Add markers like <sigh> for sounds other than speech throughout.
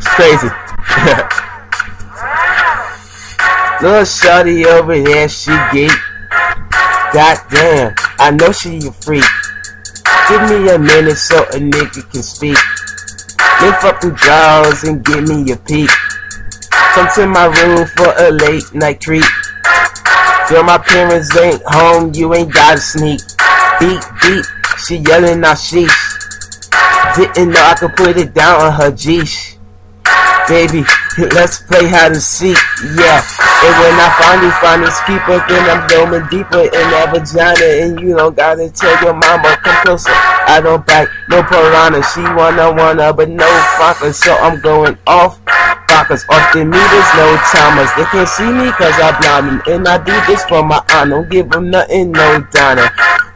It's crazy. <laughs> Little shorty over here, she geek. Goddamn, I know she a freak. Give me a minute so a nigga can speak. Lift up the drawers and give me a peek. Come to my room for a late night treat. Girl, my parents ain't home, you ain't gotta sneak. Beat, beat, she yelling out sheesh. Didn't know I could put it down on her G's. Baby, let's play hide and seek, yeah. And when I finally find this keeper, then I'm going deeper in that vagina. And you don't gotta tell your mama, come closer. I don't back, no piranha. She wanna, wanna, but no fucker. So I'm going off Rockers off the meters, no timers. They can't see me cause I blind them. And I do this for my honor. Don't give them nothing, no diner.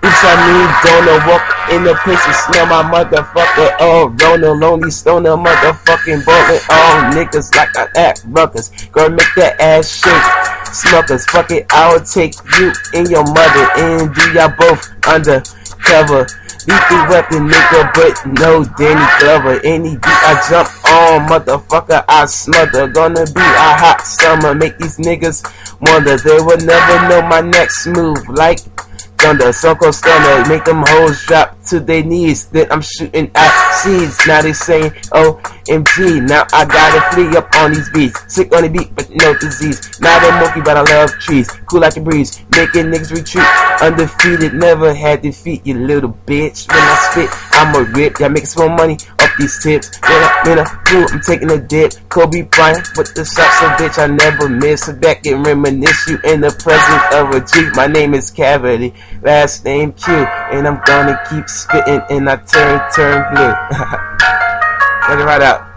Oops, I mean, donor. Walk in the place and smell my motherfucker. Oh, Rona, lonely stoner, motherfucking bullet. Oh, niggas like I act ruckers. Girl, make that ass shake. Smuckers, fuck it, I'll take you and your mother and do y'all both under undercover. Lethal weapon, nigga, but no Danny Glover. Any beat I jump on, motherfucker, I smother. Gonna be a hot summer, make these niggas wonder. They will never know my next move. Like thunder, Soko stunner, make them hoes drop to their knees. Then I'm shooting at seeds. Now they saying OMG. Now I gotta flee up on these beats. Sick on the beat, but no disease. Now they monkey, but I love trees. Cool like a breeze, making niggas retreat. Undefeated, never had defeat, you little bitch. When I spit, I'm a rip. Y'all making some money off these tips. When I, when I do, I'm taking a dip. Kobe Bryant with the shots, so bitch, I never miss. Sit back and reminisce you in the presence of a G. My name is Cavity, last name Que, and I'm gonna keep spitting and I turn, turn blue. <laughs> Let it right out.